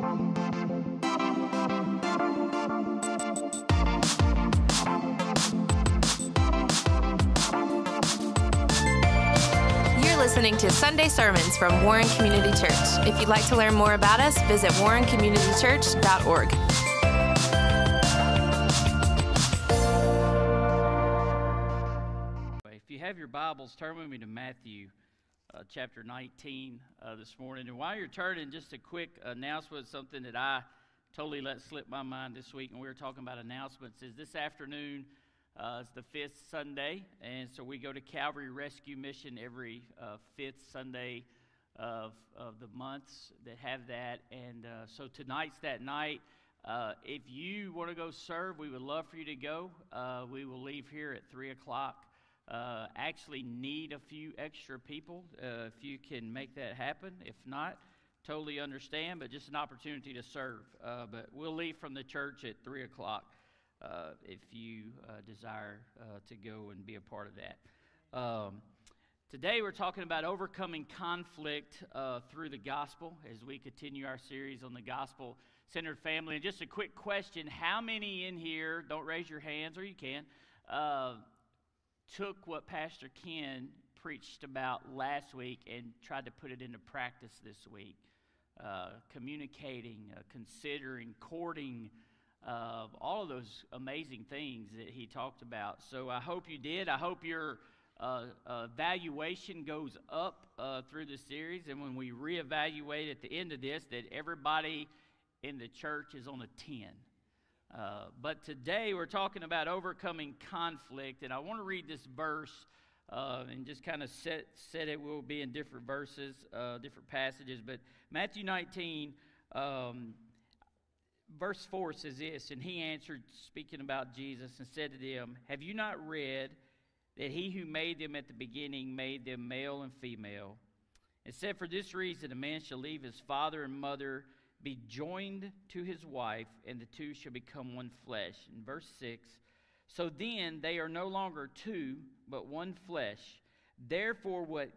You're listening to Sunday sermons from Warren Community Church. If you'd like to learn more about us, visit warrencommunitychurch.org. If you have your Bibles, turn with me to Matthew uh, chapter 19 uh, this morning. And while you're turning, just a quick announcement, something that I totally let slip my mind this week, and we were talking about announcements, is this afternoon uh, is the fifth Sunday, and so we go to Calvary Rescue Mission every uh, fifth Sunday of, of the months that have that. And uh, so tonight's that night. Uh, if you want to go serve, we would love for you to go. Uh, we will leave here at 3 o'clock. Uh, actually, need a few extra people uh, if you can make that happen. If not, totally understand, but just an opportunity to serve. Uh, but we'll leave from the church at 3 o'clock uh, if you desire to go and be a part of that. Um, Today, we're talking about overcoming conflict uh, through the gospel as we continue our series on the gospel centered family. And just a quick question How many in here, don't raise your hands or you can, uh, took what Pastor Ken preached about last week and tried to put it into practice this week? Uh, communicating, uh, considering, courting, uh, all of those amazing things that he talked about. So I hope you did. I hope you're uh, uh, valuation goes up uh, through the series, and when we reevaluate at the end of this, that everybody in the church is on a 10. Uh, but today we're talking about overcoming conflict, and I want to read this verse uh, and just kind of set, set it. We'll be in different verses, uh, different passages, but Matthew 19. Um, verse 4 says this, and he answered, speaking about Jesus, and said to them, Have you not read that he who made them at the beginning made them male and female. And said, For this reason, a man shall leave his father and mother, be joined to his wife, and the two shall become one flesh. In verse 6, so then they are no longer two, but one flesh. Therefore, what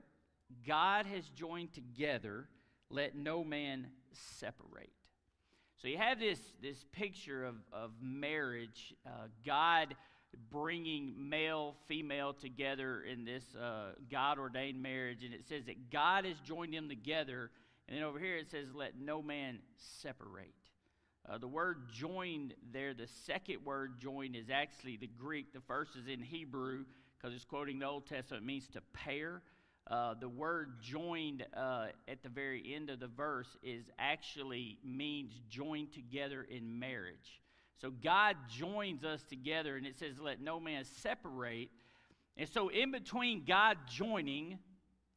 God has joined together, let no man separate. So you have this, this picture of, of marriage. Uh, God bringing male, female together in this uh, God ordained marriage. And it says that God has joined them together. And then over here it says, let no man separate. Uh, the word joined there, the second word joined is actually the Greek. The first is in Hebrew because it's quoting the Old Testament, it means to pair. Uh, the word joined uh, at the very end of the verse is actually means joined together in marriage. So God joins us together, and it says, Let no man separate. And so, in between God joining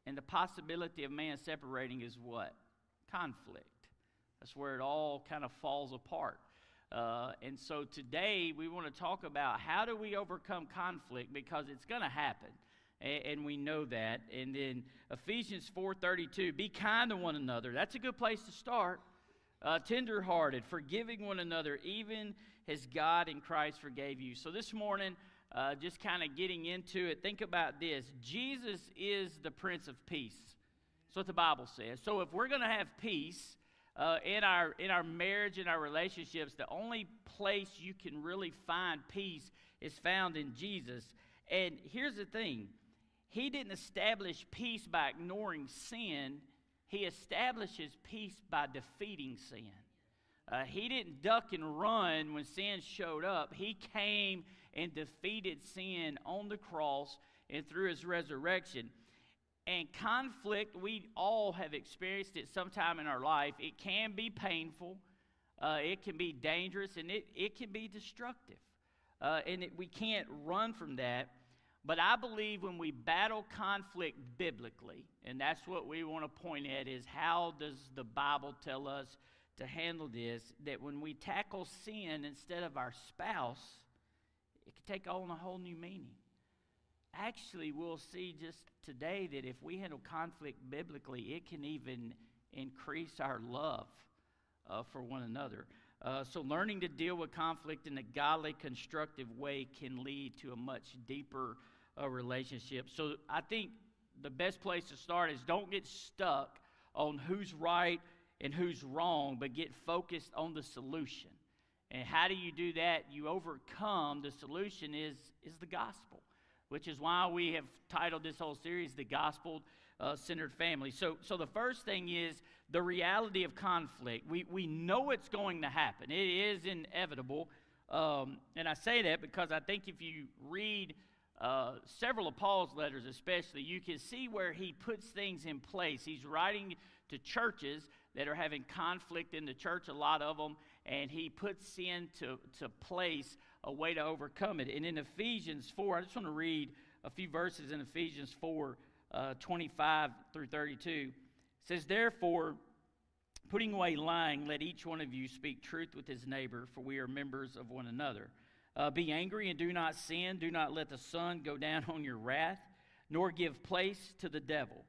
and the possibility of man separating is what? Conflict. That's where it all kind of falls apart. Uh, and so today we want to talk about how do we overcome conflict because it's going to happen and, and, we know that and then ephesians 4.32 be kind to one another that's a good place to start uh, tenderhearted, forgiving one another, even as God in Christ forgave you. So this morning, uh, just kind of getting into it, think about this Jesus is the Prince of Peace. That's what the Bible says. So if we're going to have peace, uh, in our in our marriage and our relationships, the only place you can really find peace is found in Jesus. And here's the thing: He didn't establish peace by ignoring sin. He establishes peace by defeating sin. Uh, he didn't duck and run when sin showed up. He came and defeated sin on the cross and through his resurrection. And conflict, we all have experienced it sometime in our life. It can be painful, uh, it can be dangerous, and it, it can be destructive. Uh, and it, we can't run from that. But I believe when we battle conflict biblically, and that's what we want to point at, is how does the Bible tell us to handle this? That when we tackle sin instead of our spouse, it can take on a whole new meaning. Actually, we'll see just today that if we handle conflict biblically, it can even increase our love uh, for one another. Uh, so, learning to deal with conflict in a godly, constructive way can lead to a much deeper a relationship. So I think the best place to start is don't get stuck on who's right and who's wrong, but get focused on the solution. And how do you do that? You overcome. The solution is, is the gospel, which is why we have titled this whole series The Gospel uh, Centered Family. So, so the first thing is the reality of conflict. We, we know it's going to happen, it is inevitable. Um, and I say that because I think if you read uh, several of Paul's letters, especially, you can see where he puts things in place. He's writing to churches that are having conflict in the church, a lot of them, and he puts into to place a way to overcome it. And in Ephesians 4, I just want to read a few verses in Ephesians 4 uh, 25 through 32. It says, Therefore, putting away lying, let each one of you speak truth with his neighbor, for we are members of one another. Uh, be angry and do not sin. Do not let the sun go down on your wrath, nor give place to the devil.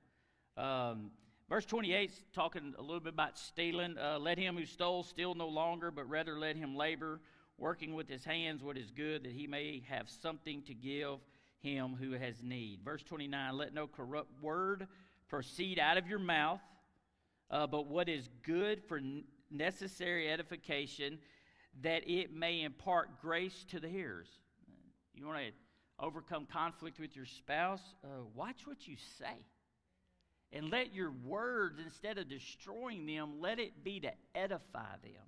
Um, verse 28 is talking a little bit about stealing. Uh, let him who stole steal no longer, but rather let him labor, working with his hands what is good, that he may have something to give him who has need. Verse 29 Let no corrupt word proceed out of your mouth, uh, but what is good for necessary edification, that it may impart grace to the hearers. You want to overcome conflict with your spouse? Uh, watch what you say. And let your words, instead of destroying them, let it be to edify them.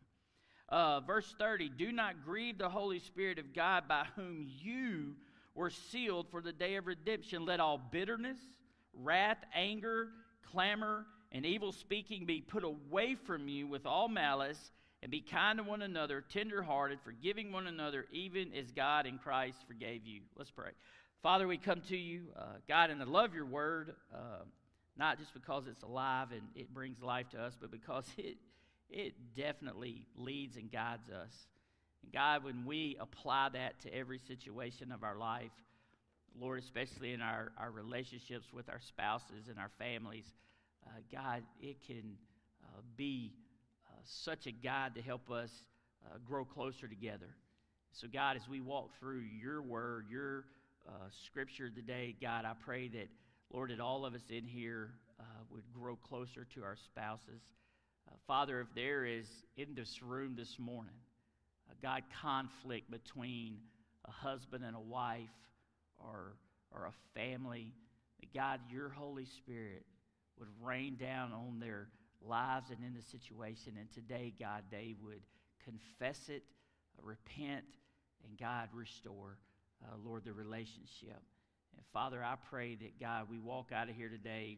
Uh, verse 30 Do not grieve the Holy Spirit of God by whom you were sealed for the day of redemption. Let all bitterness, wrath, anger, clamor, and evil speaking be put away from you with all malice, and be kind to one another, tenderhearted, forgiving one another, even as God in Christ forgave you. Let's pray. Father, we come to you, uh, God, and I love your word, uh, not just because it's alive and it brings life to us, but because it, it definitely leads and guides us. And God, when we apply that to every situation of our life, Lord, especially in our, our relationships with our spouses and our families, uh, God, it can uh, be uh, such a guide to help us uh, grow closer together. So, God, as we walk through your word, your uh, scripture today, God, I pray that, Lord, that all of us in here uh, would grow closer to our spouses. Father, if there is in this room this morning, God, conflict between a husband and a wife or, or a family, that God, your Holy Spirit would rain down on their lives and in the situation. And today, God, they would confess it, uh, repent, and God, restore, uh, Lord, the relationship. And Father, I pray that, God, we walk out of here today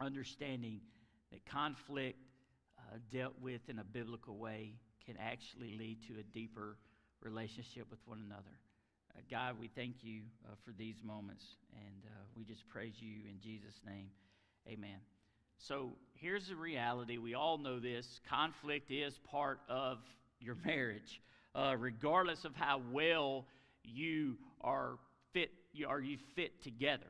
understanding that conflict uh, dealt with in a biblical way can actually lead to a deeper relationship with one another. Uh, God, we thank you uh, for these moments, and uh, we just praise you in Jesus' name. Amen. So here's the reality. We all know this conflict is part of your marriage, uh, regardless of how well you are fit, are you fit together.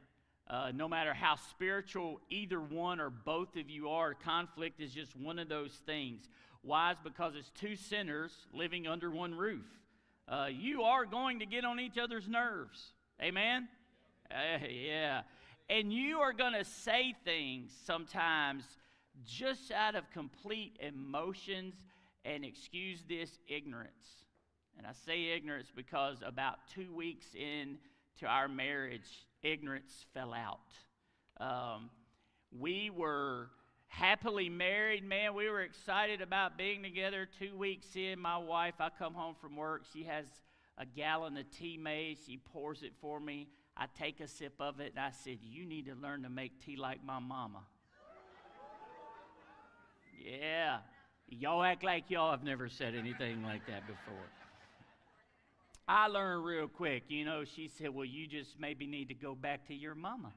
Uh, no matter how spiritual either one or both of you are, conflict is just one of those things. Why? Is because it's two sinners living under one roof. Uh, you are going to get on each other's nerves. Amen? Uh, yeah. And you are going to say things sometimes just out of complete emotions and excuse this ignorance. And I say ignorance because about two weeks into our marriage, ignorance fell out. Um, we were happily married, man. We were excited about being together. Two weeks in, my wife, I come home from work. She has a gallon of tea made. She pours it for me. I take a sip of it, and I said, You need to learn to make tea like my mama. yeah. Y'all act like y'all have never said anything like that before. I learned real quick. You know, she said, Well, you just maybe need to go back to your mama.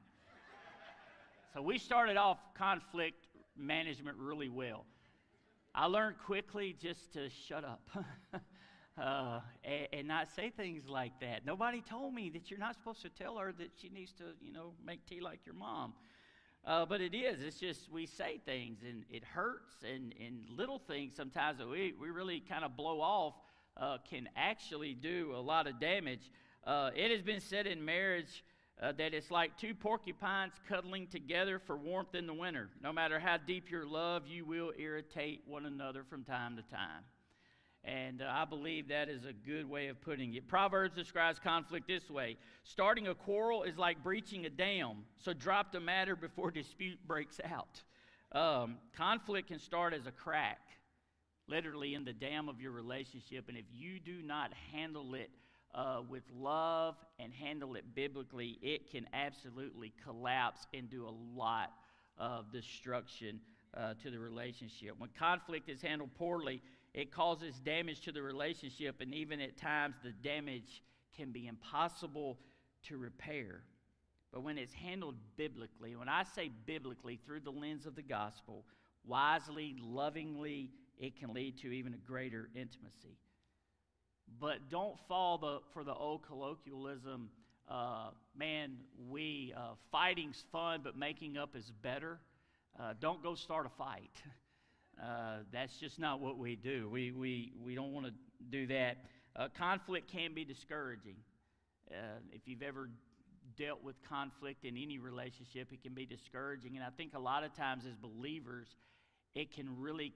So we started off conflict management really well. I learned quickly just to shut up uh, and, and, not say things like that. Nobody told me that you're not supposed to tell her that she needs to, you know, make tea like your mom. Uh, but it is. It's just we say things and it hurts, and, and little things sometimes that we, we really kind of blow off uh, can actually do a lot of damage. Uh, it has been said in marriage uh, that it's like two porcupines cuddling together for warmth in the winter. No matter how deep your love, you will irritate one another from time to time. And uh, I believe that is a good way of putting it. Proverbs describes conflict this way Starting a quarrel is like breaching a dam, so drop the matter before dispute breaks out. Um, conflict can start as a crack, literally in the dam of your relationship, and if you do not handle it uh, with love and handle it biblically, it can absolutely collapse and do a lot of destruction uh, to the relationship. When conflict is handled poorly, it causes damage to the relationship, and even at times, the damage can be impossible to repair. But when it's handled biblically, when I say biblically through the lens of the gospel, wisely, lovingly, it can lead to even a greater intimacy. But don't fall the, for the old colloquialism, uh, man, we, uh, fighting's fun, but making up is better. Uh, don't go start a fight. Uh, that's just not what we do. We, we, we don't want to do that. Uh, conflict can be discouraging. Uh, if you've ever dealt with conflict in any relationship, it can be discouraging. And I think a lot of times as believers, it can really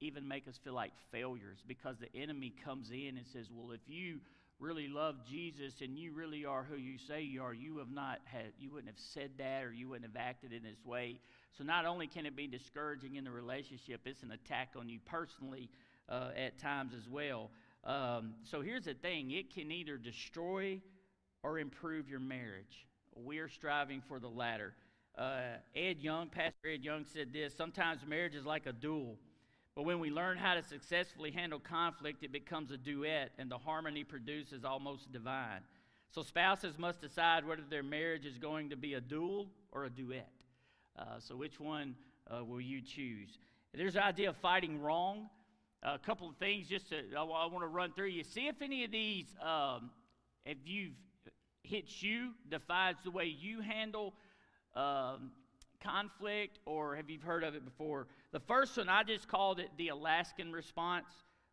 even make us feel like failures because the enemy comes in and says, Well, if you really love Jesus and you really are who you say you are, you have not had you wouldn't have said that or you wouldn't have acted in this way. So not only can it be discouraging in the relationship, it's an attack on you personally uh, at times as well. Um, so here's the thing: it can either destroy or improve your marriage. We're striving for the latter. Uh, Ed Young, Pastor Ed Young, said this: Sometimes marriage is like a duel. But when we learn how to successfully handle conflict, it becomes a duet, and the harmony produced is almost divine. So spouses must decide whether their marriage is going to be a duel or a duet. Uh, so which one uh, will you choose? There's the idea of fighting wrong. a couple of things just to, I, I want to run through you. See if any of these, um, if you've hits you, defines the way you handle um, conflict, or have you heard of it before? The first one, I just called it the Alaskan response.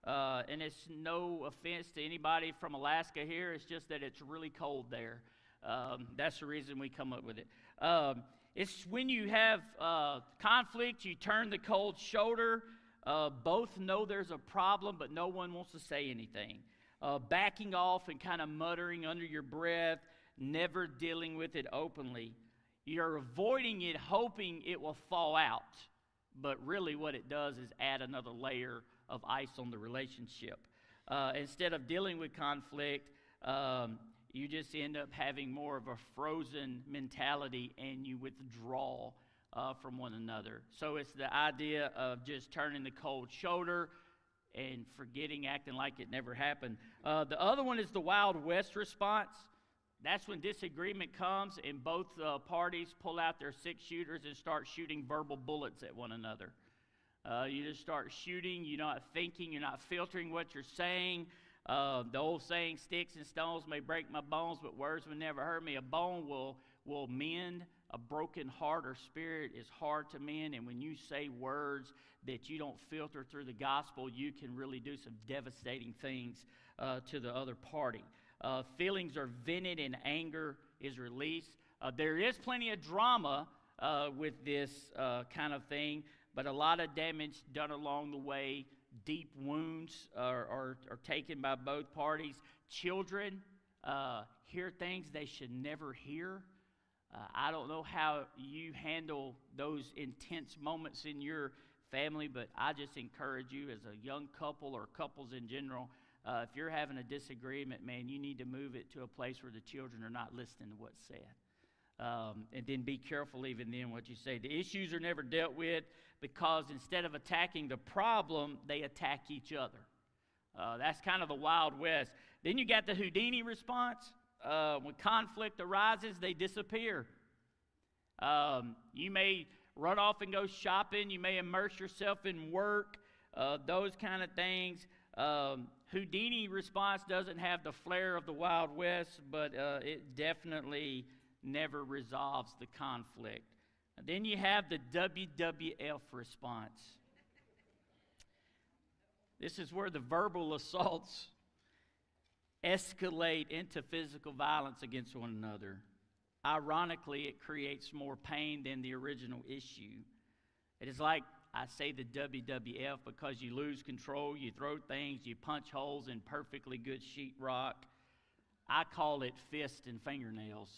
Uh, and it's no offense to anybody from Alaska here, it's just that it's really cold there. Um, that's the reason we come up with it. Um, it's when you have uh, conflict, you turn the cold shoulder. Uh, both know there's a problem, but no one wants to say anything. Uh, backing off and kind of muttering under your breath, never dealing with it openly. You're avoiding it, hoping it will fall out. But really, what it does is add another layer of ice on the relationship. Uh, instead of dealing with conflict, um, you just end up having more of a frozen mentality and you withdraw uh, from one another. So it's the idea of just turning the cold shoulder and forgetting, acting like it never happened. Uh, the other one is the Wild West response. That's when disagreement comes and both uh, parties pull out their six shooters and start shooting verbal bullets at one another. Uh, you just start shooting, you're not thinking, you're not filtering what you're saying. Uh, the old saying, sticks and stones may break my bones, but words will never hurt me. A bone will, will mend. A broken heart or spirit is hard to mend. And when you say words that you don't filter through the gospel, you can really do some devastating things uh, to the other party. Uh, feelings are vented and anger is released. Uh, there is plenty of drama uh, with this uh, kind of thing, but a lot of damage done along the way. Deep wounds are, are, are taken by both parties. Children uh, hear things they should never hear. Uh, I don't know how you handle those intense moments in your family, but I just encourage you as a young couple or couples in general uh, if you're having a disagreement, man, you need to move it to a place where the children are not listening to what's said. Um, and then be careful even then what you say. The issues are never dealt with because instead of attacking the problem, they attack each other. Uh, that's kind of the Wild West. Then you got the Houdini response. Uh, when conflict arises, they disappear. Um, you may run off and go shopping. You may immerse yourself in work, uh, those kind of things. Um, Houdini response doesn't have the flair of the Wild West, but uh, it definitely never resolves the conflict. And then you have the WWF response. This is where the verbal assaults escalate into physical violence against one another. ironically, it creates more pain than the original issue. It is like I say the WWF because you lose control, you throw things, you punch holes in perfectly good sheetrock. I call it fist and fingernails.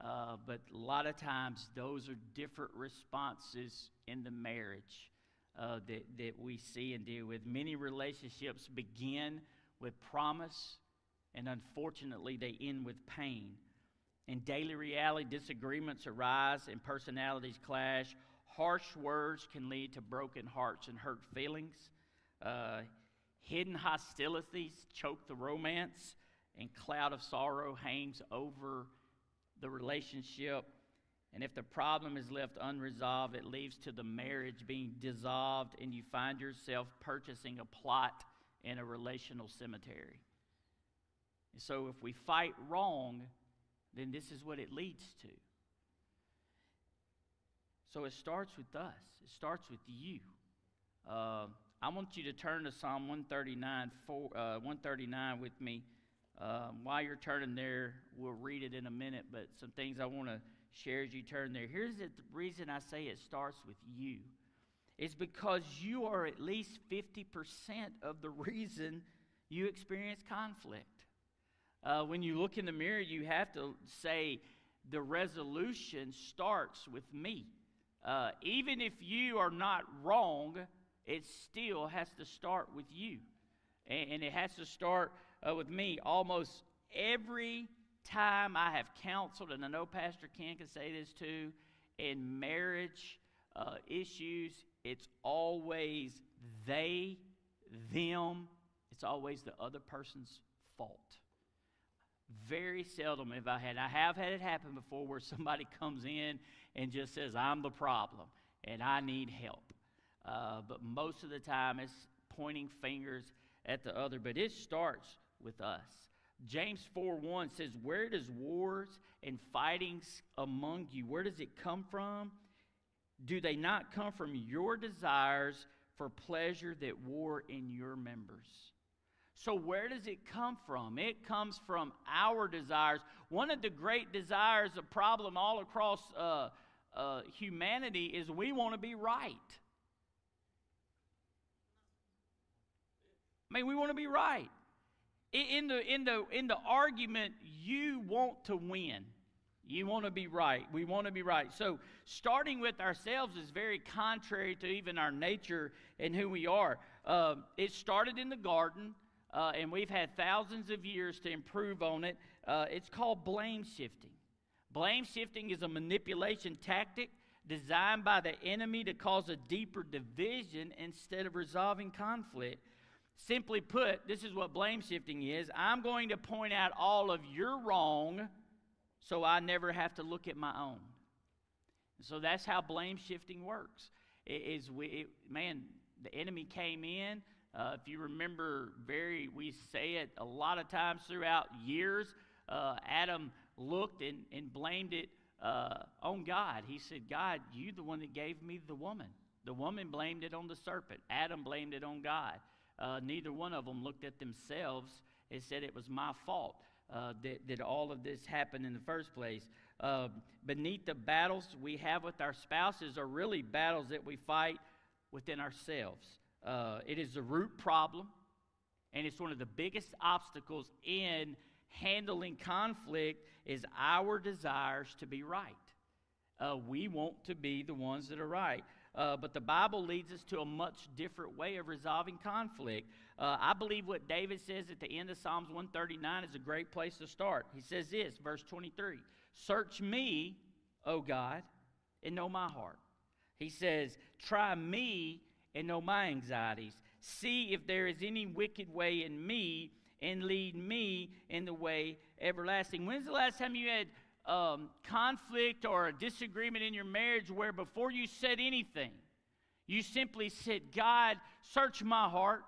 Uh, but a lot of times, those are different responses in the marriage uh, that, that we see and deal with. Many relationships begin with promise, and unfortunately, they end with pain. In daily reality, disagreements arise and personalities clash. Harsh words can lead to broken hearts and hurt feelings. Uh, hidden hostilities choke the romance, and cloud of sorrow hangs over the relationship. And if the problem is left unresolved, it leads to the marriage being dissolved, and you find yourself purchasing a plot in a relational cemetery. So, if we fight wrong, then this is what it leads to. So, it starts with us, it starts with you. Uh, I want you to turn to Psalm 139, four, uh, 139 with me. Um, while you're turning there, we'll read it in a minute, but some things I want to share as you turn there. Here's the reason I say it starts with you. It's because you are at least 50% of the reason you experience conflict. Uh, when you look in the mirror, you have to say, the resolution starts with me. Uh, even if you are not wrong, it still has to start with you. And, and it has to start uh, with me almost every time I have counseled, and I know Pastor Ken can say this too, in marriage uh, issues, it's always they, them, it's always the other person's fault. Very seldom have I had, I have had it happen before where somebody comes in and just says, I'm the problem and I need help. Uh, but most of the time it's pointing fingers at the other. But it starts with us. James 4 1 says, Where does wars and fightings among you, where does it come from? Do they not come from your desires for pleasure that war in your members? So, where does it come from? It comes from our desires. One of the great desires, a problem all across uh, uh, humanity, is we want to be right. I mean, we want to be right. In the, in, the, in the argument, you want to win. You want to be right. We want to be right. So, starting with ourselves is very contrary to even our nature and who we are. Uh, it started in the garden, uh, and we've had thousands of years to improve on it. Uh, it's called blame shifting. Blame shifting is a manipulation tactic designed by the enemy to cause a deeper division instead of resolving conflict. Simply put, this is what blame shifting is. I'm going to point out all of your wrong so I never have to look at my own. So that's how blame shifting works. It is we, it, man, the enemy came in. Uh, if you remember, very we say it a lot of times throughout years. Uh, Adam looked and, and blamed it uh, on God. He said, "God, you the one that gave me the woman. The woman blamed it on the serpent. Adam blamed it on God." uh, neither one of them looked at themselves and said it was my fault uh, that, that all of this happened in the first place. Uh, beneath the battles we have with our spouses are really battles that we fight within ourselves. Uh, it is the root problem, and it's one of the biggest obstacles in handling conflict is our desires to be right. Uh, we want to be the ones that are right. Uh, but the Bible leads us to a much different way of resolving conflict. Uh, I believe what David says at the end of Psalms 139 is a great place to start. He says this, verse 23 Search me, O God, and know my heart. He says, Try me and know my anxieties. See if there is any wicked way in me, and lead me in the way everlasting. When's the last time you had um, conflict or a disagreement in your marriage where before you said anything, you simply said, God, search my heart.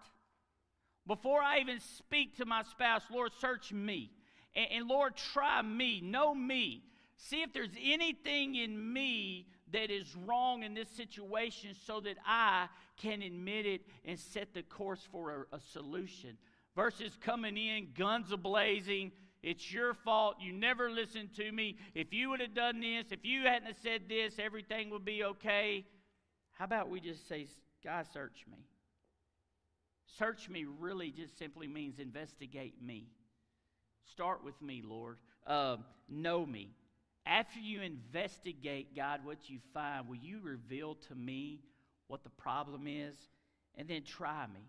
Before I even speak to my spouse, Lord, search me. And, and Lord, try me, know me. See if there's anything in me that is wrong in this situation so that I can admit it and set the course for a, a solution. Versus coming in, guns a blazing, It's your fault. You never listened to me. If you would have done this, if you hadn't have said this, everything would be okay. How about we just say, God, search me? Search me really just simply means investigate me. Start with me, Lord. Uh, know me. After you investigate, God, what you find, will you reveal to me what the problem is? And then try me.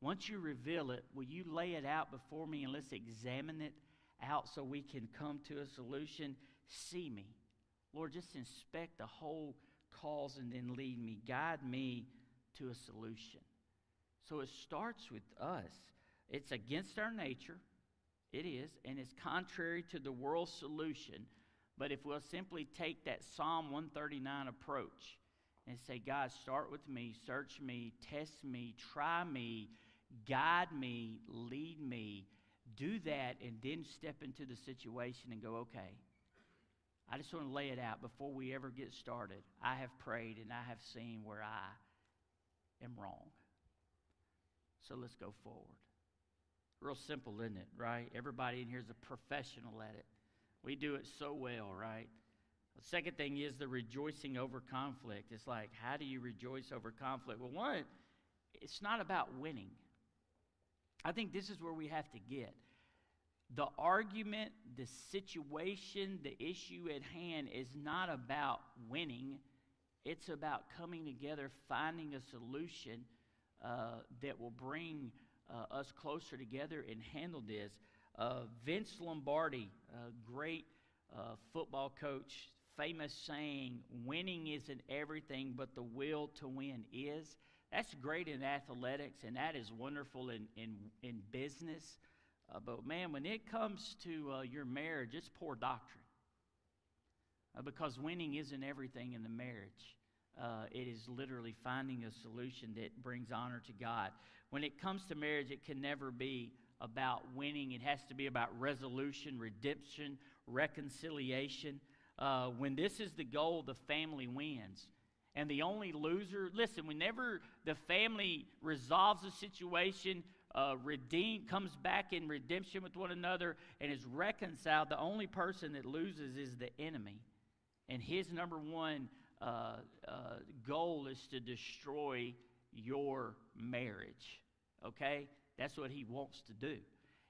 Once you reveal it, will you lay it out before me and let's examine it out so we can come to a solution? See me. Lord, just inspect the whole cause and then lead me. Guide me to a solution. So it starts with us. It's against our nature. It is, and it's contrary to the world's solution. But if we'll simply take that Psalm 139 approach and say, God, start with me, search me, test me, try me, guide me, lead me, do that, and then step into the situation and go, okay, I just want to lay it out before we ever get started. I have prayed and I have seen where I am wrong. So let's go forward. Real simple, isn't it, right? Everybody in here is a professional at it. We do it so well, right? The second thing is the rejoicing over conflict. It's like, how do you rejoice over conflict? Well, one, it's not about winning. I think this is where we have to get. The argument, the situation, the issue at hand is not about winning. It's about coming together, finding a solution uh, that will bring uh, us closer together and handle this. Uh, Vince Lombardi, a great uh, football coach, famous saying, winning isn't everything, but the will to win is. That's great in athletics, and that is wonderful in, in, in business. Uh, but man, when it comes to uh, your marriage, it's poor doctrine. Uh, because winning isn't everything in the marriage. Uh, it is literally finding a solution that brings honor to God. When it comes to marriage, it can never be about winning. It has to be about resolution, redemption, reconciliation. Uh, when this is the goal, the family wins. And the only loser, listen, whenever the family resolves a situation, uh, redeemed, comes back in redemption with one another, and is reconciled, the only person that loses is the enemy. And his number one uh, uh, goal is to destroy your marriage. Okay? That's what he wants to do.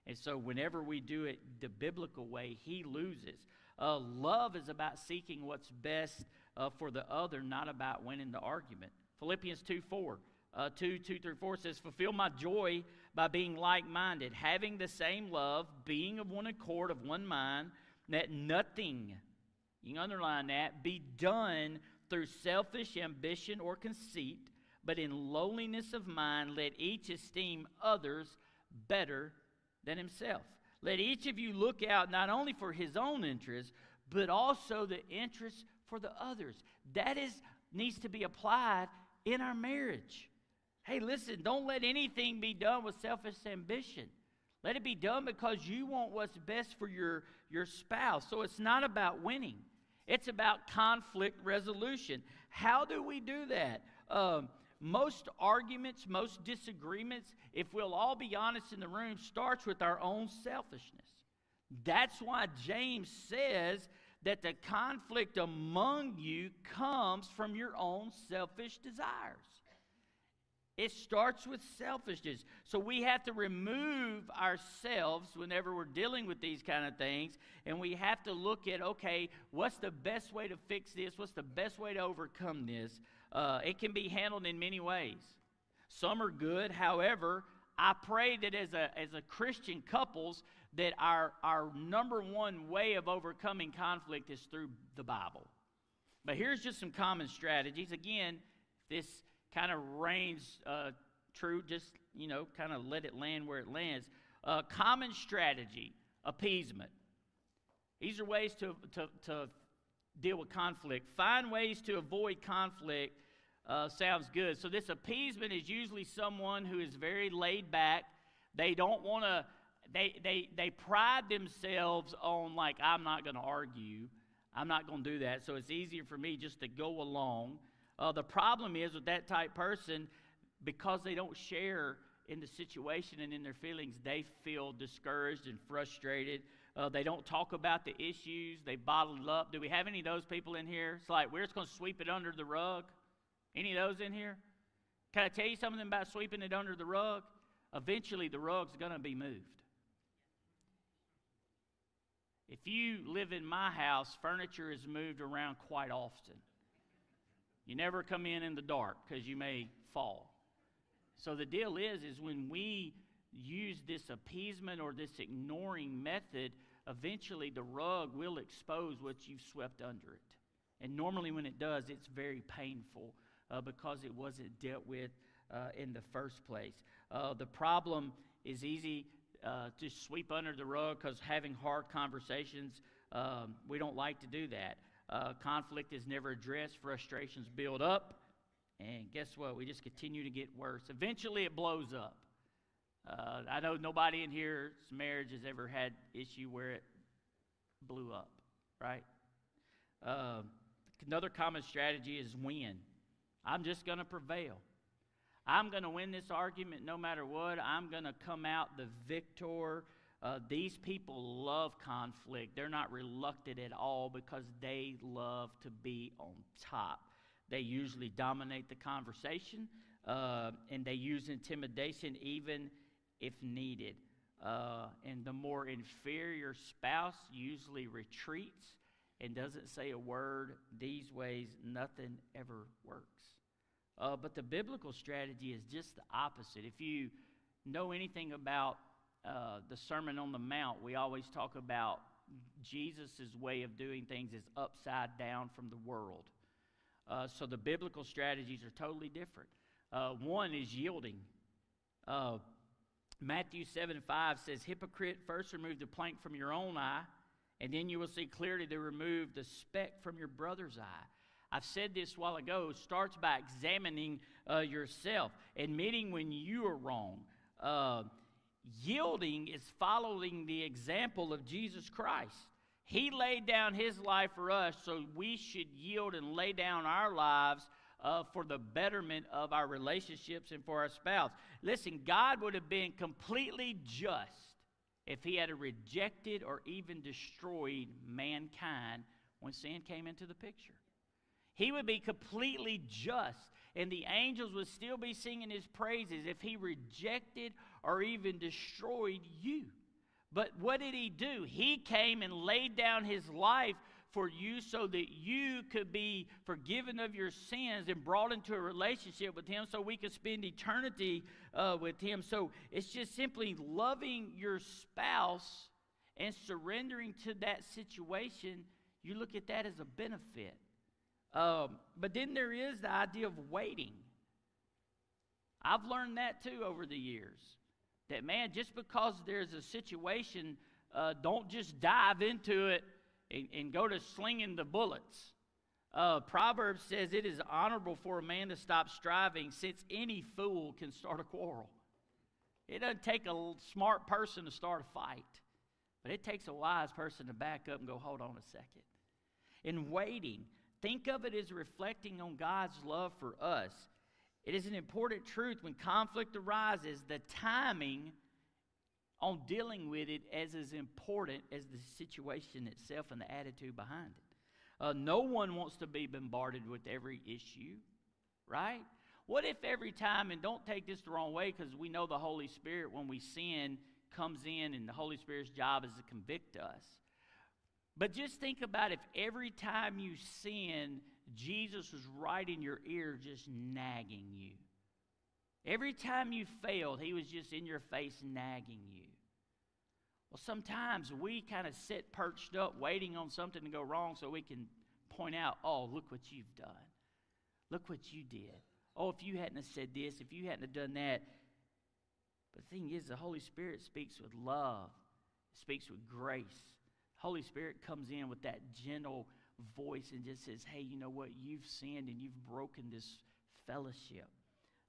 And so, whenever we do it the biblical way, he loses. Uh, love is about seeking what's best uh, for the other, not about winning the argument. Philippians 2 4. Uh, 2, 2 through 4 says, Fulfill my joy by being like minded, having the same love, being of one accord, of one mind, that nothing, you can underline that, be done through selfish ambition or conceit, but in lowliness of mind, let each esteem others better than himself. Let each of you look out not only for his own interests, but also the interests for the others. That is needs to be applied in our marriage. Hey, listen, don't let anything be done with selfish ambition. Let it be done because you want what's best for your, your spouse. So it's not about winning, it's about conflict resolution. How do we do that? Um, most arguments, most disagreements, if we'll all be honest in the room, starts with our own selfishness. That's why James says that the conflict among you comes from your own selfish desires. It starts with selfishness. So we have to remove ourselves whenever we're dealing with these kind of things. And we have to look at okay, what's the best way to fix this? What's the best way to overcome this? Uh, it can be handled in many ways. Some are good. However, I pray that as a, as a Christian couples, that our, our number one way of overcoming conflict is through the Bible. But here's just some common strategies. Again, this kind of reigns uh, true, just, you know, kind of let it land where it lands. Uh, common strategy, appeasement. These are ways to, to, to deal with conflict. Find ways to avoid conflict uh, sounds good. So, this appeasement is usually someone who is very laid back. They don't want to, they, they, they pride themselves on, like, I'm not going to argue. I'm not going to do that. So, it's easier for me just to go along. Uh, the problem is with that type person, because they don't share in the situation and in their feelings, they feel discouraged and frustrated. Uh, they don't talk about the issues. They bottle it up. Do we have any of those people in here? It's like we're just going to sweep it under the rug. Any of those in here? Can I tell you something about sweeping it under the rug? Eventually, the rug's going to be moved. If you live in my house, furniture is moved around quite often. You never come in in the dark because you may fall. So the deal is, is when we use this appeasement or this ignoring method, eventually the rug will expose what you've swept under it. And normally, when it does, it's very painful uh, because it wasn't dealt with uh, in the first place. Uh, the problem is easy uh, to sweep under the rug because having hard conversations, um, we don't like to do that. Uh, conflict is never addressed, frustrations build up, and guess what? We just continue to get worse. Eventually, it blows up. Uh, I know nobody in here's marriage has ever had issue where it blew up, right? Uh, another common strategy is win. I'm just going to prevail. I'm going to win this argument no matter what. I'm going to come out the victor. Uh, these people love conflict. They're not reluctant at all because they love to be on top. They usually dominate the conversation uh, and they use intimidation even if needed. Uh, and the more inferior spouse usually retreats and doesn't say a word. These ways, nothing ever works. Uh, but the biblical strategy is just the opposite. If you know anything about uh, the Sermon on the Mount, we always talk about Jesus' way of doing things is upside down from the world. Uh, so the biblical strategies are totally different. Uh, one is yielding. Matthew 7 5 says, Hypocrite, first remove the plank from your own eye, and then you will see clearly to remove the speck from your brother's eye. I've said this while ago, starts by examining uh, yourself, admitting when you are wrong. Uh, yielding is following the example of Jesus Christ. He laid down his life for us, so we should yield and lay down our lives uh, for the betterment of our relationships and for our spouse. Listen, God would have been completely just if he had rejected or even destroyed mankind when sin came into the picture. He would be completely just, and the angels would still be singing his praises if he rejected or even destroyed you. But what did he do? He came and laid down his life for you so that you could be forgiven of your sins and brought into a relationship with Him so we could spend eternity uh, with Him. So it's just simply loving your spouse and surrendering to that situation. You look at that as a benefit. Um, but then there is the idea of waiting. I've learned that too over the years. That man, just because there's a situation, uh, don't just dive into it and, and go to slinging the bullets. Uh, Proverbs says it is honorable for a man to stop striving since any fool can start a quarrel. It doesn't take a smart person to start a fight, but it takes a wise person to back up and go, hold on a second. In waiting, think of it as reflecting on God's love for us. It is an important truth when conflict arises, the timing on dealing with it as as important as the situation itself and the attitude behind it. Uh, no one wants to be bombarded with every issue, right? What if every time, and don't take this the wrong way because we know the Holy Spirit when we sin comes in and the Holy Spirit's job is to convict us. But just think about if every time you sin, Jesus was right in your ear just nagging you. Every time you failed, he was just in your face nagging you. Well, sometimes we kind of sit perched up waiting on something to go wrong so we can point out, oh, look what you've done. Look what you did. Oh, if you hadn't have said this, if you hadn't have done that. But the thing is, the Holy Spirit speaks with love, speaks with grace. Holy Spirit comes in with that gentle voice and just says, hey, you know what? You've sinned and you've broken this fellowship.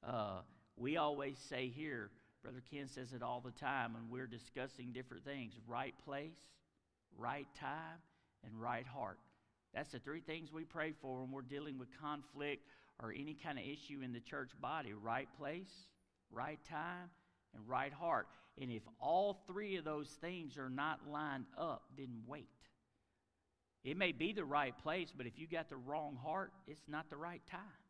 Uh, we always say here, Brother Ken says it all the time when we're discussing different things right place, right time, and right heart. That's the three things we pray for when we're dealing with conflict or any kind of issue in the church body right place, right time, and right heart. And if all three of those things are not lined up, then wait. It may be the right place, but if you got the wrong heart, it's not the right time.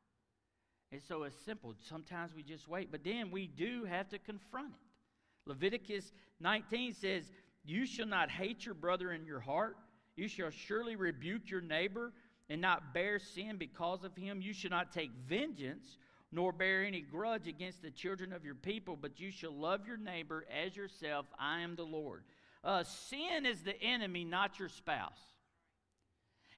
And so it's simple. Sometimes we just wait, but then we do have to confront it. Leviticus 19 says, You shall not hate your brother in your heart. You shall surely rebuke your neighbor and not bear sin because of him. You shall not take vengeance nor bear any grudge against the children of your people, but you shall love your neighbor as yourself. I am the Lord. Uh, sin is the enemy, not your spouse.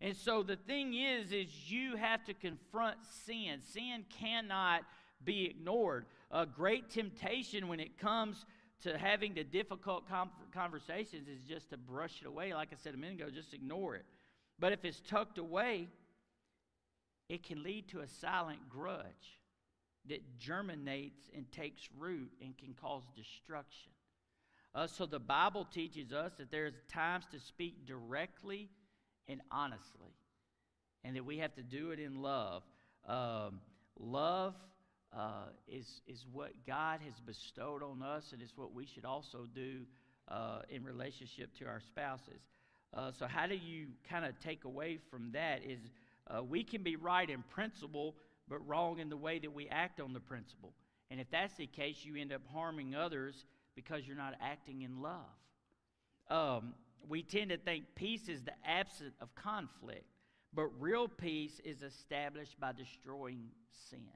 And so the thing is, is you have to confront sin. Sin cannot be ignored. A great temptation when it comes to having the difficult conversations is just to brush it away. Like I said a minute ago, just ignore it. But if it's tucked away, it can lead to a silent grudge that germinates and takes root and can cause destruction. Uh, so the Bible teaches us that there's times to speak directly and honestly, and that we have to do it in love. Um, love uh, is, is what God has bestowed on us, and it's what we should also do uh, in relationship to our spouses. Uh, so, how do you kind of take away from that? Is uh, we can be right in principle but wrong in the way that we act on the principle. And if that's the case, you end up harming others because you're not acting in love. Um, we tend to think peace is the absence of conflict, but real peace is established by destroying sin.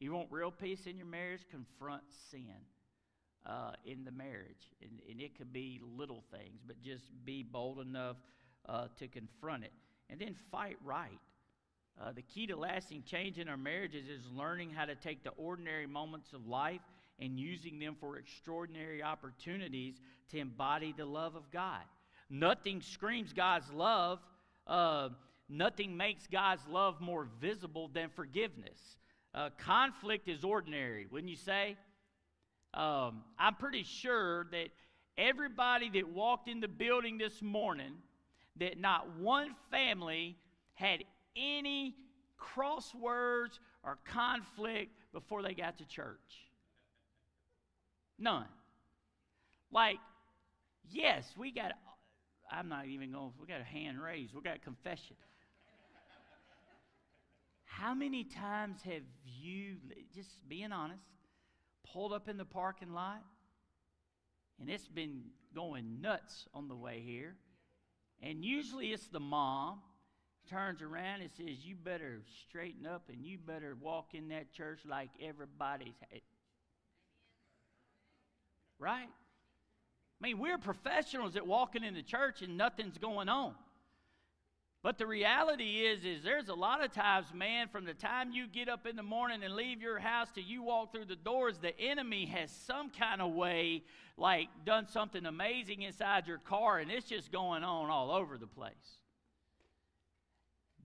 You want real peace in your marriage? Confront sin uh, in the marriage. And, and, it could be little things, but just be bold enough uh, to confront it. And then fight right. Uh, the key to lasting change in our marriages is learning how to take the ordinary moments of life and using them for extraordinary opportunities to embody the love of God. Nothing screams God's love, uh, nothing makes God's love more visible than forgiveness. Uh, conflict is ordinary, wouldn't you say? Um, I'm pretty sure that everybody that walked in the building this morning, that not one family had any crosswords or conflict before they got to church. None. Like, yes, we got, I'm not even going, we got a hand raised, we got confession. How many times have you, just being honest, pulled up in the parking lot and it's been going nuts on the way here? And usually it's the mom turns around and says, You better straighten up and you better walk in that church like everybody's. Right? I mean, we're professionals at walking in the church and nothing's going on. But the reality is, is there's a lot of times, man, from the time you get up in the morning and leave your house till you walk through the doors, the enemy has some kind of way, like done something amazing inside your car, and it's just going on all over the place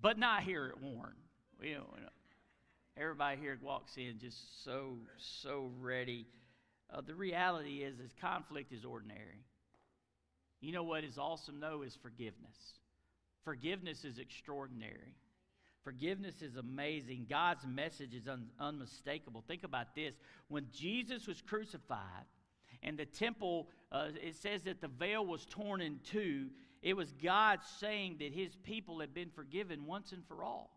but not here at Warren. We don't, we don't. Everybody here walks in just so, so ready. Uh, the reality is, is conflict is ordinary. You know what is awesome, though, is forgiveness. Forgiveness is extraordinary. Forgiveness is amazing. God's message is un- unmistakable. Think about this. When Jesus was crucified and the temple, uh, it says that the veil was torn in two, it was God saying that his people had been forgiven once and for all.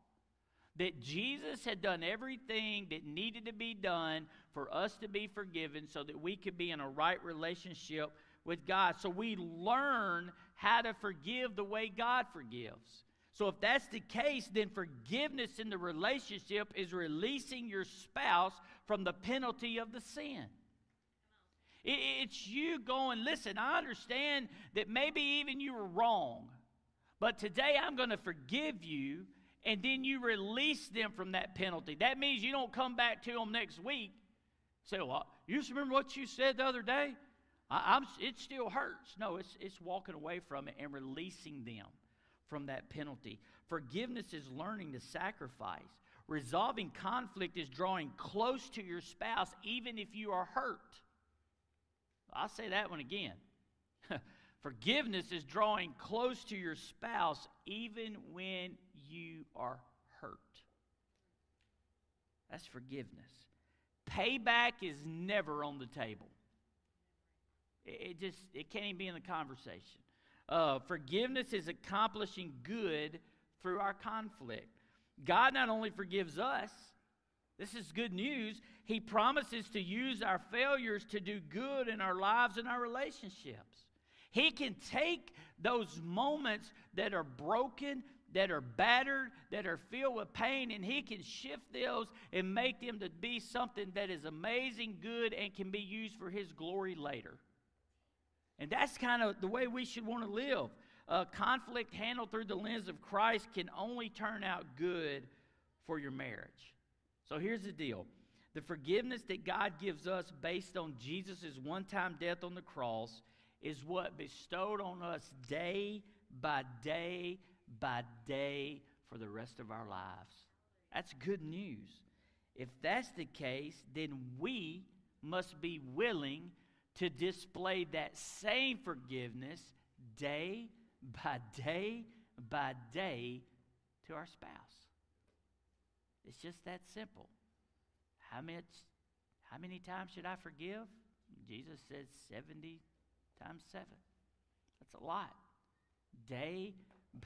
That Jesus had done everything that needed to be done for us to be forgiven so that we could be in a right relationship with God. So we learn how to forgive the way God forgives. So if that's the case, then forgiveness in the relationship is releasing your spouse from the penalty of the sin. It's you going, listen, I understand that maybe even you were wrong, but today I'm going to forgive you, and then you release them from that penalty. That means you don't come back to them next week. Say, well, you just remember what you said the other day? I, am it still hurts. No, it's, it's walking away from it and releasing them from that penalty. Forgiveness is learning to sacrifice. Resolving conflict is drawing close to your spouse even if you are hurt. I'll say that one again. Forgiveness is drawing close to your spouse even when you are hurt. That's forgiveness. Payback is never on the table. It, just it can't even be in the conversation. Uh, forgiveness is accomplishing good through our conflict. God not only forgives us, this is good news. He promises to use our failures to do good in our lives and our relationships. He can take those moments that are broken, that are battered, that are filled with pain, and He can shift those and make them to be something that is amazing, good, and can be used for His glory later. And that's kind of the way we should want to live. Uh, conflict handled through the lens of Christ can only turn out good for your marriage. So here's the deal the forgiveness that God gives us based on Jesus' one time death on the cross is what bestowed on us day by day by day for the rest of our lives. That's good news. If that's the case, then we must be willing to display that same forgiveness day by day by day to our spouse. It's just that simple. How much how many times should I forgive? Jesus said 70 times 7. That's a lot. Day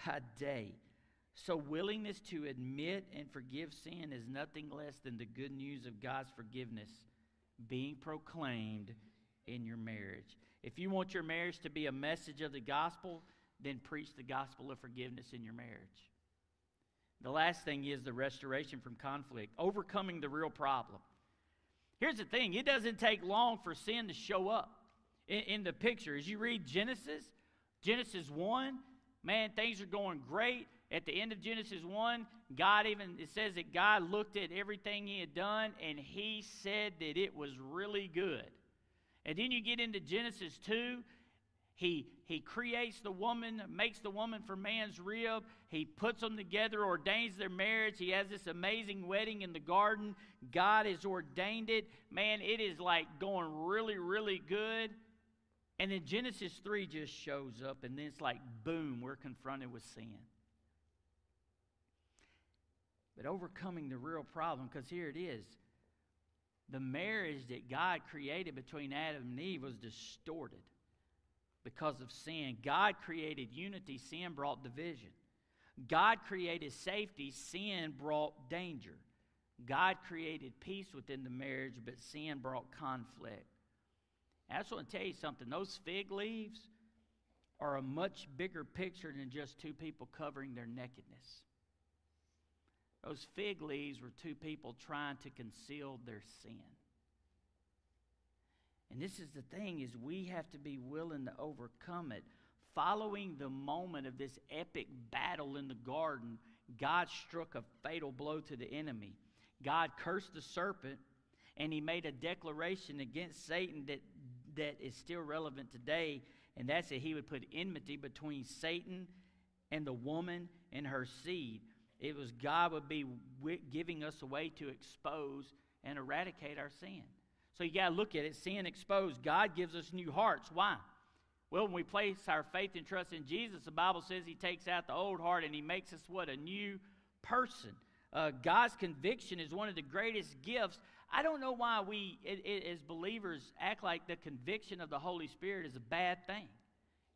by day. So, willingness to admit and forgive sin is nothing less than the good news of God's forgiveness being proclaimed in your marriage. If you want your marriage to be a message of the gospel, then preach the gospel of forgiveness in your marriage. The last thing is the restoration from conflict, overcoming the real problem. Here's the thing it doesn't take long for sin to show up in, in the picture. As you read Genesis, Genesis 1, man, things are going great. At the end of Genesis 1, God even, it says that God looked at everything he had done and he said that it was really good. And then you get into Genesis 2, he, he creates the woman, makes the woman for man's rib. He puts them together, ordains their marriage. He has this amazing wedding in the garden. God has ordained it. Man, it is like going really, really good. And then Genesis 3 just shows up, and then it's like, boom, we're confronted with sin. But overcoming the real problem, because here it is the marriage that God created between Adam and Eve was distorted because of sin. God created unity, sin brought division. God created safety, sin brought danger. God created peace within the marriage, but sin brought conflict. I just want to tell you something those fig leaves are a much bigger picture than just two people covering their nakedness. Those fig leaves were two people trying to conceal their sin. And this is the thing is we have to be willing to overcome it. Following the moment of this epic battle in the garden, God struck a fatal blow to the enemy. God cursed the serpent and he made a declaration against Satan that, that is still relevant today, and that's that he would put enmity between Satan and the woman and her seed. It was God would be giving us a way to expose and eradicate our sin. So you got to look at it sin exposed. God gives us new hearts. Why? Well, when we place our faith and trust in Jesus, the Bible says He takes out the old heart and He makes us what? A new person. Uh, God's conviction is one of the greatest gifts. I don't know why we, it, it, as believers, act like the conviction of the Holy Spirit is a bad thing.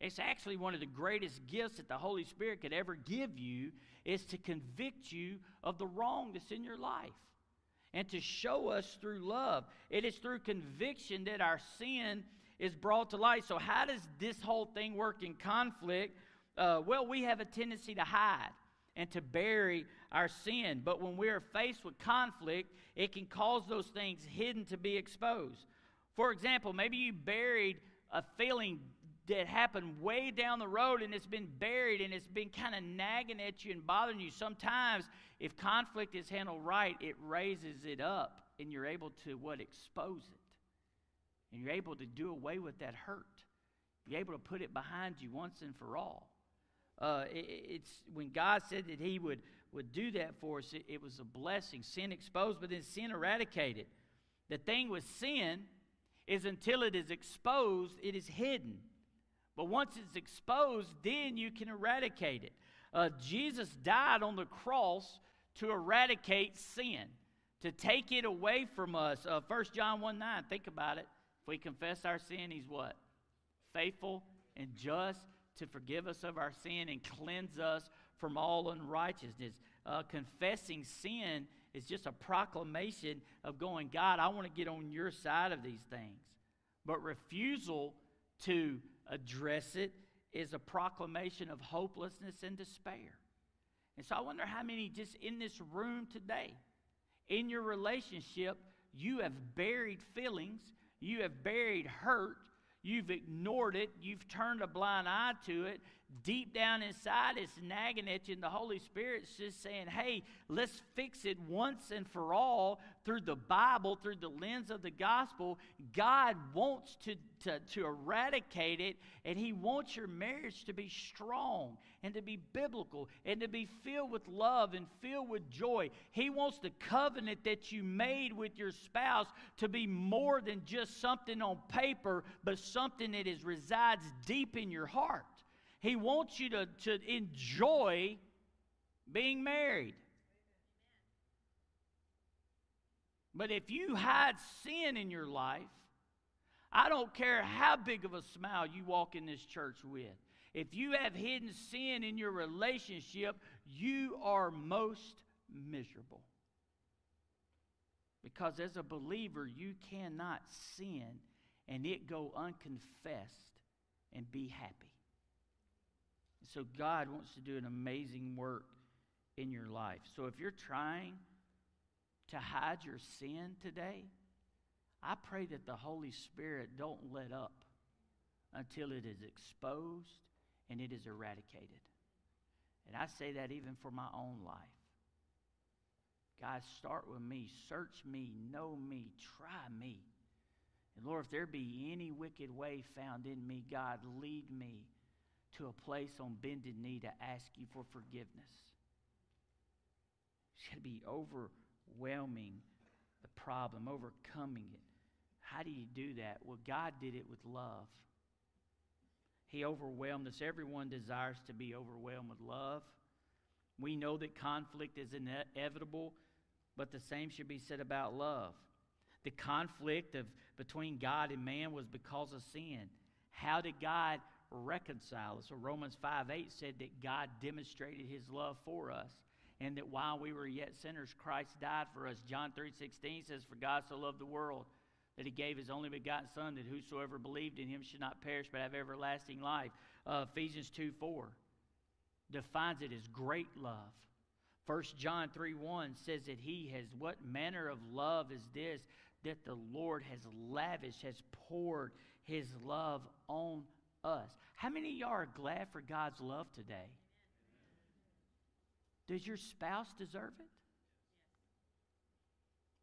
It's actually one of the greatest gifts that the Holy Spirit could ever give you is to convict you of the wrong that's in your life and to show us through love. It is through conviction that our sin is brought to light. So, how does this whole thing work in conflict? Uh, well, we have a tendency to hide and to bury our sin. But when we are faced with conflict, it can cause those things hidden to be exposed. For example, maybe you buried a feeling that happened way down the road and it's been buried and it's been kind of nagging at you and bothering you. Sometimes, if conflict is handled right, it raises it up and you're able to what? Expose it. And you're able to do away with that hurt. You're able to put it behind you once and for all. Uh, it, it's when God said that He would, would do that for us, it, it was a blessing. Sin exposed, but then sin eradicated. The thing with sin is until it is exposed, it is hidden. But once it's exposed, then you can eradicate it. Uh, Jesus died on the cross to eradicate sin, to take it away from us. Uh, 1 John 1 9, think about it. If we confess our sin, He's what? faithful and just to forgive us of our sin and cleanse us from all unrighteousness. Uh, confessing sin is just a proclamation of going, God, I want to get on your side of these things. But refusal to address it is a proclamation of hopelessness and despair. And so I wonder how many just in this room today, in your relationship, you have buried feelings, you have buried hurt, you've ignored it, you've turned a blind eye to it, deep down inside it's nagging at you, and the Holy Spirit's just saying, hey, let's fix it once and for all through the Bible, through the lens of the gospel. God wants to, to, to eradicate it, and He wants your marriage to be strong and to be biblical and to be filled with love and filled with joy. He wants the covenant that you made with your spouse to be more than just something on paper, but something that is, resides deep in your heart. He wants you to, to enjoy being married. But if you hide sin in your life, I don't care how big of a smile you walk in this church with. If you have hidden sin in your relationship, you are most miserable. Because as a believer, you cannot sin and it go unconfessed and be happy. So God wants to do an amazing work in your life. So if you're trying to hide your sin today, I pray that the Holy Spirit don't let up until it is exposed and it is eradicated. And I say that even for my own life. God, start with me. Search me. Know me. Try me. And Lord, if there be any wicked way found in me, God, lead me to a place on bended knee to ask you for forgiveness. It's got to be overwhelming the problem, overcoming it. How do you do that? Well, God did it with love. He overwhelmed us. Everyone desires to be overwhelmed with love. We know that conflict is inevitable, but the same should be said about love. The conflict of between God and man was because of sin. How did God reconcile us. So Romans 5 8 said that God demonstrated his love for us and that while we were yet sinners, Christ died for us. John 3 16 says, For God so loved the world that he gave his only begotten Son, that whosoever believed in him should not perish but have everlasting life. Uh, Ephesians 2 4 defines it as great love. 1 John 3 1 says that he has, what manner of love is this? That the Lord has lavished, has poured his love on us. How many of y'all are glad for God's love today? Does your spouse deserve it?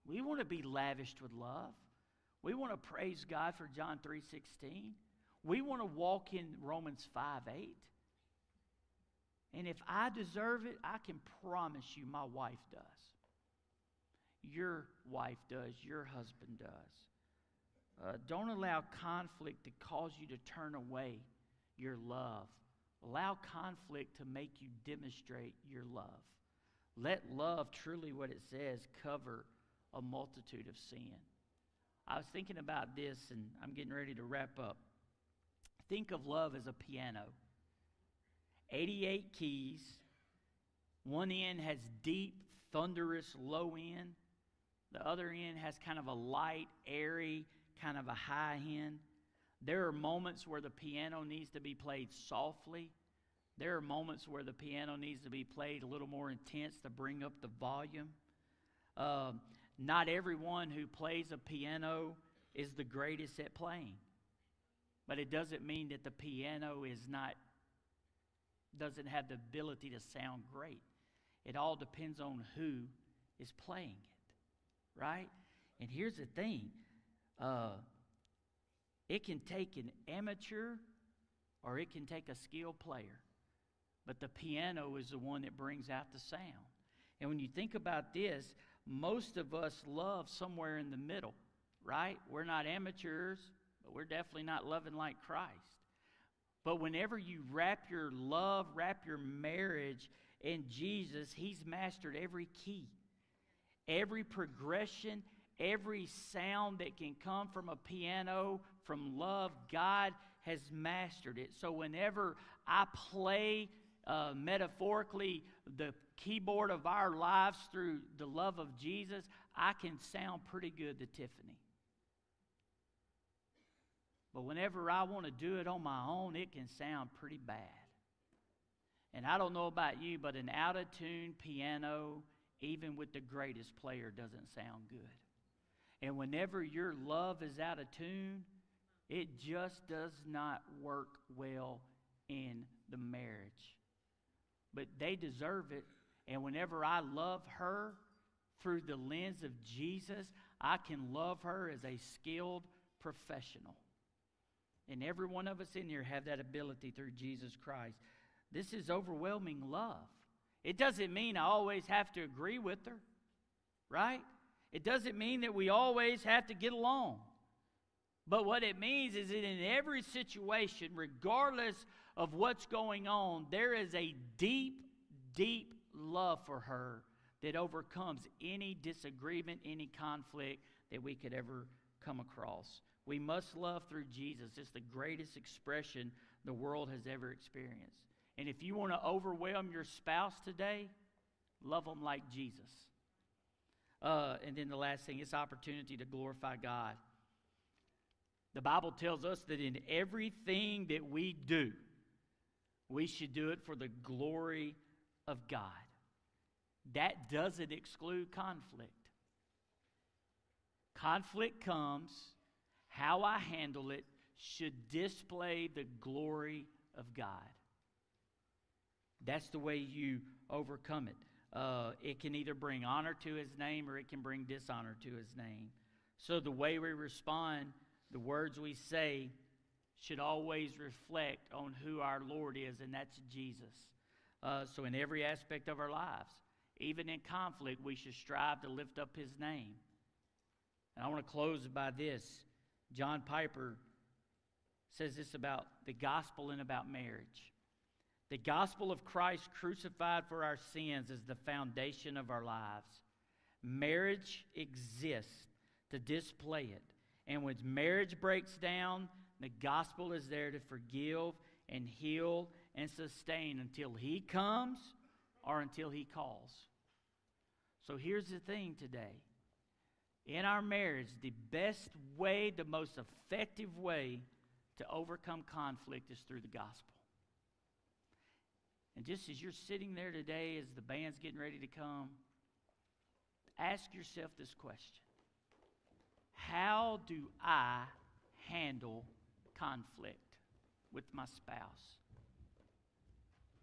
We want to be lavished with love. We want to praise God for John 3:16. We want to walk in Romans 5:8. And if I deserve it, I can promise you my wife does. Your wife does, your husband does. Uh, don't allow conflict to cause you to turn away your love. Allow conflict to make you demonstrate your love. Let love, truly what it says, cover a multitude of sin. I was thinking about this, and I'm getting ready to wrap up. Think of love as a piano 88 keys. One end has deep, thunderous low end. The other end has kind of a light, airy, kind of a high end. There are moments where the piano needs to be played softly. There are moments where the piano needs to be played a little more intense to bring up the volume. Uh, not everyone who plays a piano is the greatest at playing, but it doesn't mean that the piano is not doesn't have the ability to sound great. It all depends on who is playing it, right? And here's the thing uh, it can take an amateur or it can take a skilled player. But the piano is the one that brings out the sound. And when you think about this, most of us love somewhere in the middle, right? We're not amateurs, but we're definitely not loving like Christ. But whenever you wrap your love, wrap your marriage in Jesus, He's mastered every key, every progression, every sound that can come from a piano, from love, God has mastered it. So whenever I play uh, metaphorically the keyboard of our lives through the love of Jesus, I can sound pretty good to Tiffany. But whenever I want to do it on my own, it can sound pretty bad. And I don't know about you, but an out of tune piano, even with the greatest player, doesn't sound good. And whenever your love is out of tune, it just does not work well in the marriage. But they deserve it. And whenever I love her through the lens of Jesus, I can love her as a skilled professional. And every one of us in here have that ability through Jesus Christ. This is overwhelming love. It doesn't mean I always have to agree with her, right? It doesn't mean that we always have to get along. But what it means is that in every situation, regardless of what's going on, there is a deep, deep love for her that overcomes any disagreement, any conflict that we could ever come across. We must love through Jesus. It's the greatest expression the world has ever experienced. And if you want to overwhelm your spouse today, love them like Jesus. Uh, and then the last thing is opportunity to glorify God. The Bible tells us that in everything that we do, we should do it for the glory of God. That doesn't exclude conflict. Conflict comes how I handle it should display the glory of God. That's the way you overcome it. Uh, it can either bring honor to his name or it can bring dishonor to his name. So the way we respond, the words we say, should always reflect on who our Lord is, and that's Jesus. Uh, so in every aspect of our lives, even in conflict, we should strive to lift up his name. And I want to close by this. John Piper says this about the gospel and about marriage. The gospel of Christ crucified for our sins is the foundation of our lives. Marriage exists to display it. And when marriage breaks down, the gospel is there to forgive and heal and sustain until He comes or until He calls. So here's the thing today in our marriage, the best way, the most effective way to overcome conflict is through the gospel. And just as you're sitting there today, as the band's getting ready to come, ask yourself this question How do I handle conflict with my spouse?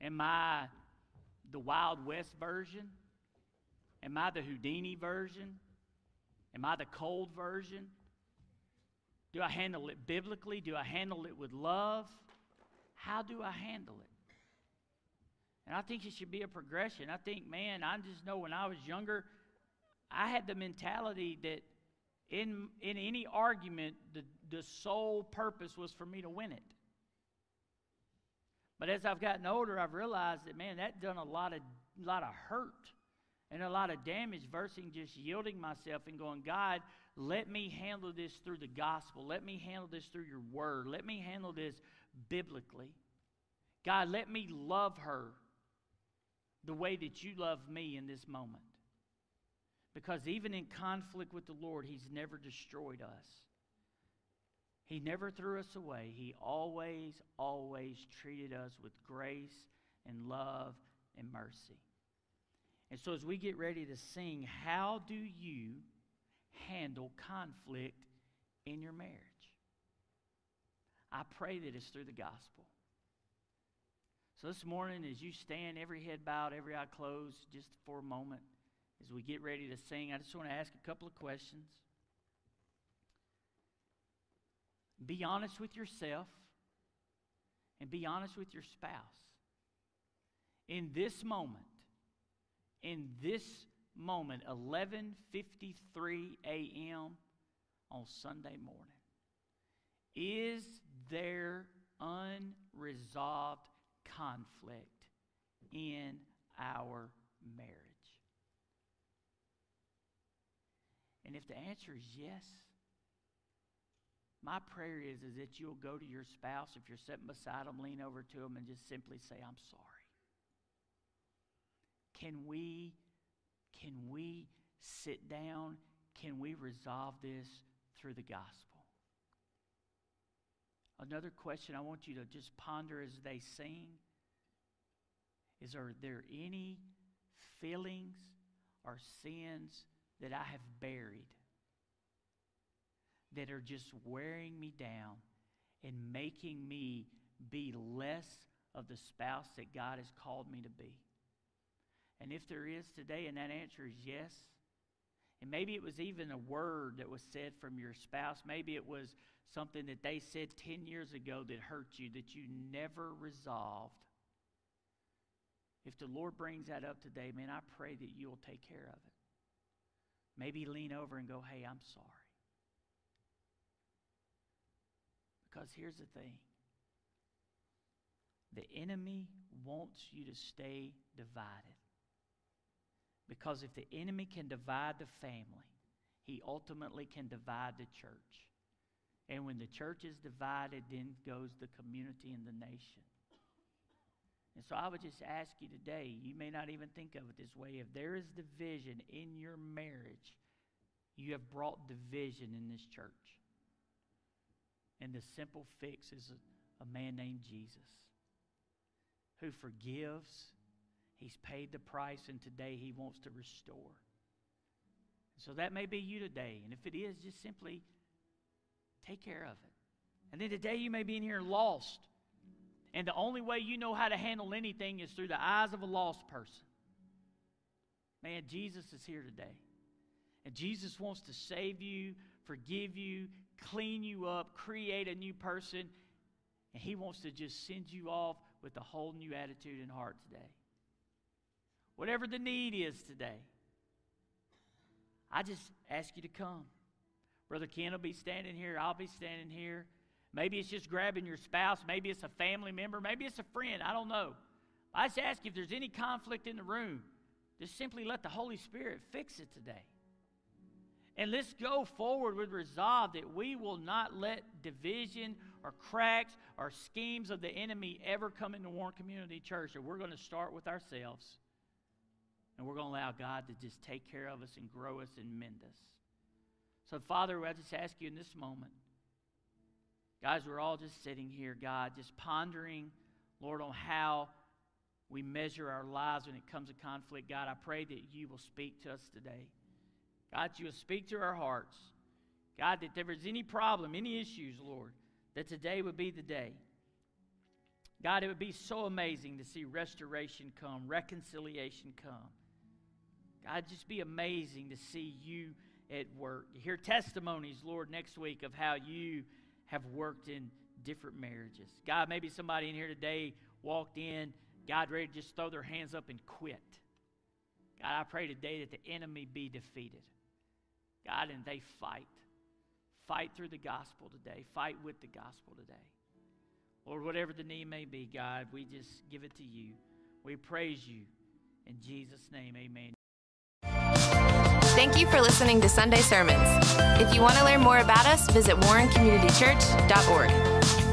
Am I the Wild West version? Am I the Houdini version? Am I the cold version? Do I handle it biblically? Do I handle it with love? How do I handle it? And I think it should be a progression. I think, man, I just know when I was younger, I had the mentality that in, in any argument, the, the sole purpose was for me to win it. But as I've gotten older, I've realized that, man, that done a lot of, lot of hurt and a lot of damage versus just yielding myself and going, God, let me handle this through the gospel. Let me handle this through your word. Let me handle this biblically. God, let me love her the way that you love me in this moment. Because even in conflict with the Lord, He's never destroyed us. He never threw us away. He always, always treated us with grace and love and mercy. And so, as we get ready to sing, how do you handle conflict in your marriage? I pray that it's through the gospel. So, this morning, as you stand, every head bowed, every eye closed, just for a moment, as we get ready to sing, I just want to ask a couple of questions. Be honest with yourself and be honest with your spouse. In this moment, in this moment, 11:53 a.m. on Sunday morning. Is there unresolved conflict in our marriage? And if the answer is yes, My prayer is, is that you'll go to your spouse, if you're sitting beside them, lean over to them and just simply say, I'm sorry. Can we, can we sit down? Can we resolve this through the gospel? Another question I want you to just ponder as they sing is Are there any feelings or sins that I have buried that are just wearing me down and making me be less of the spouse that God has called me to be? And if there is today, and that answer is yes, and maybe it was even a word that was said from your spouse, maybe it was something that they said 10 years ago that hurt you, that you never resolved. If the Lord brings that up today, man, I pray that you'll take care of it. Maybe lean over and go, hey, I'm sorry. Because here's the thing the enemy wants you to stay divided. Because if the enemy can divide the family, he ultimately can divide the church. And when the church is divided, then goes the community and the nation. And so I would just ask you today, you may not even think of it this way. If there is division in your marriage, you have brought division in this church. And the simple fix is a, a man named Jesus who forgives. He's paid the price, and today he wants to restore. So that may be you today. And if it is, just simply take care of it. And then today you may be in here lost. And the only way you know how to handle anything is through the eyes of a lost person. Man, Jesus is here today. And Jesus wants to save you, forgive you, clean you up, create a new person. And He wants to just send you off with a whole new attitude and heart today. Whatever the need is today, I just ask you to come. Brother Ken will be standing here, I'll be standing here. Maybe it's just grabbing your spouse. Maybe it's a family member. Maybe it's a friend. I don't know. I just ask if there's any conflict in the room, just simply let the Holy Spirit fix it today. And let's go forward with resolve that we will not let division or cracks or schemes of the enemy ever come into Warren Community Church. That we're going to start with ourselves. And we're going to allow God to just take care of us and grow us and mend us. So, Father, I just ask you in this moment Guys, we're all just sitting here, God, just pondering, Lord, on how we measure our lives when it comes to conflict. God, I pray that you will speak to us today. God, you will speak to our hearts. God, that if there is any problem, any issues, Lord, that today would be the day. God, it would be so amazing to see restoration come, reconciliation come. God, just be amazing to see you at work. Hear testimonies, Lord, next week of how you have worked in different marriages. God, maybe somebody in here today walked in, God, ready to just throw their hands up and quit. God, I pray today that the enemy be defeated. God, and they fight. Fight through the gospel today. Fight with the gospel today. Lord, whatever the need may be, God, we just give it to you. We praise you. In Jesus' name, amen. Thank you for listening to Sunday Sermons. If you want to learn more about us, visit warrencommunitychurch.org.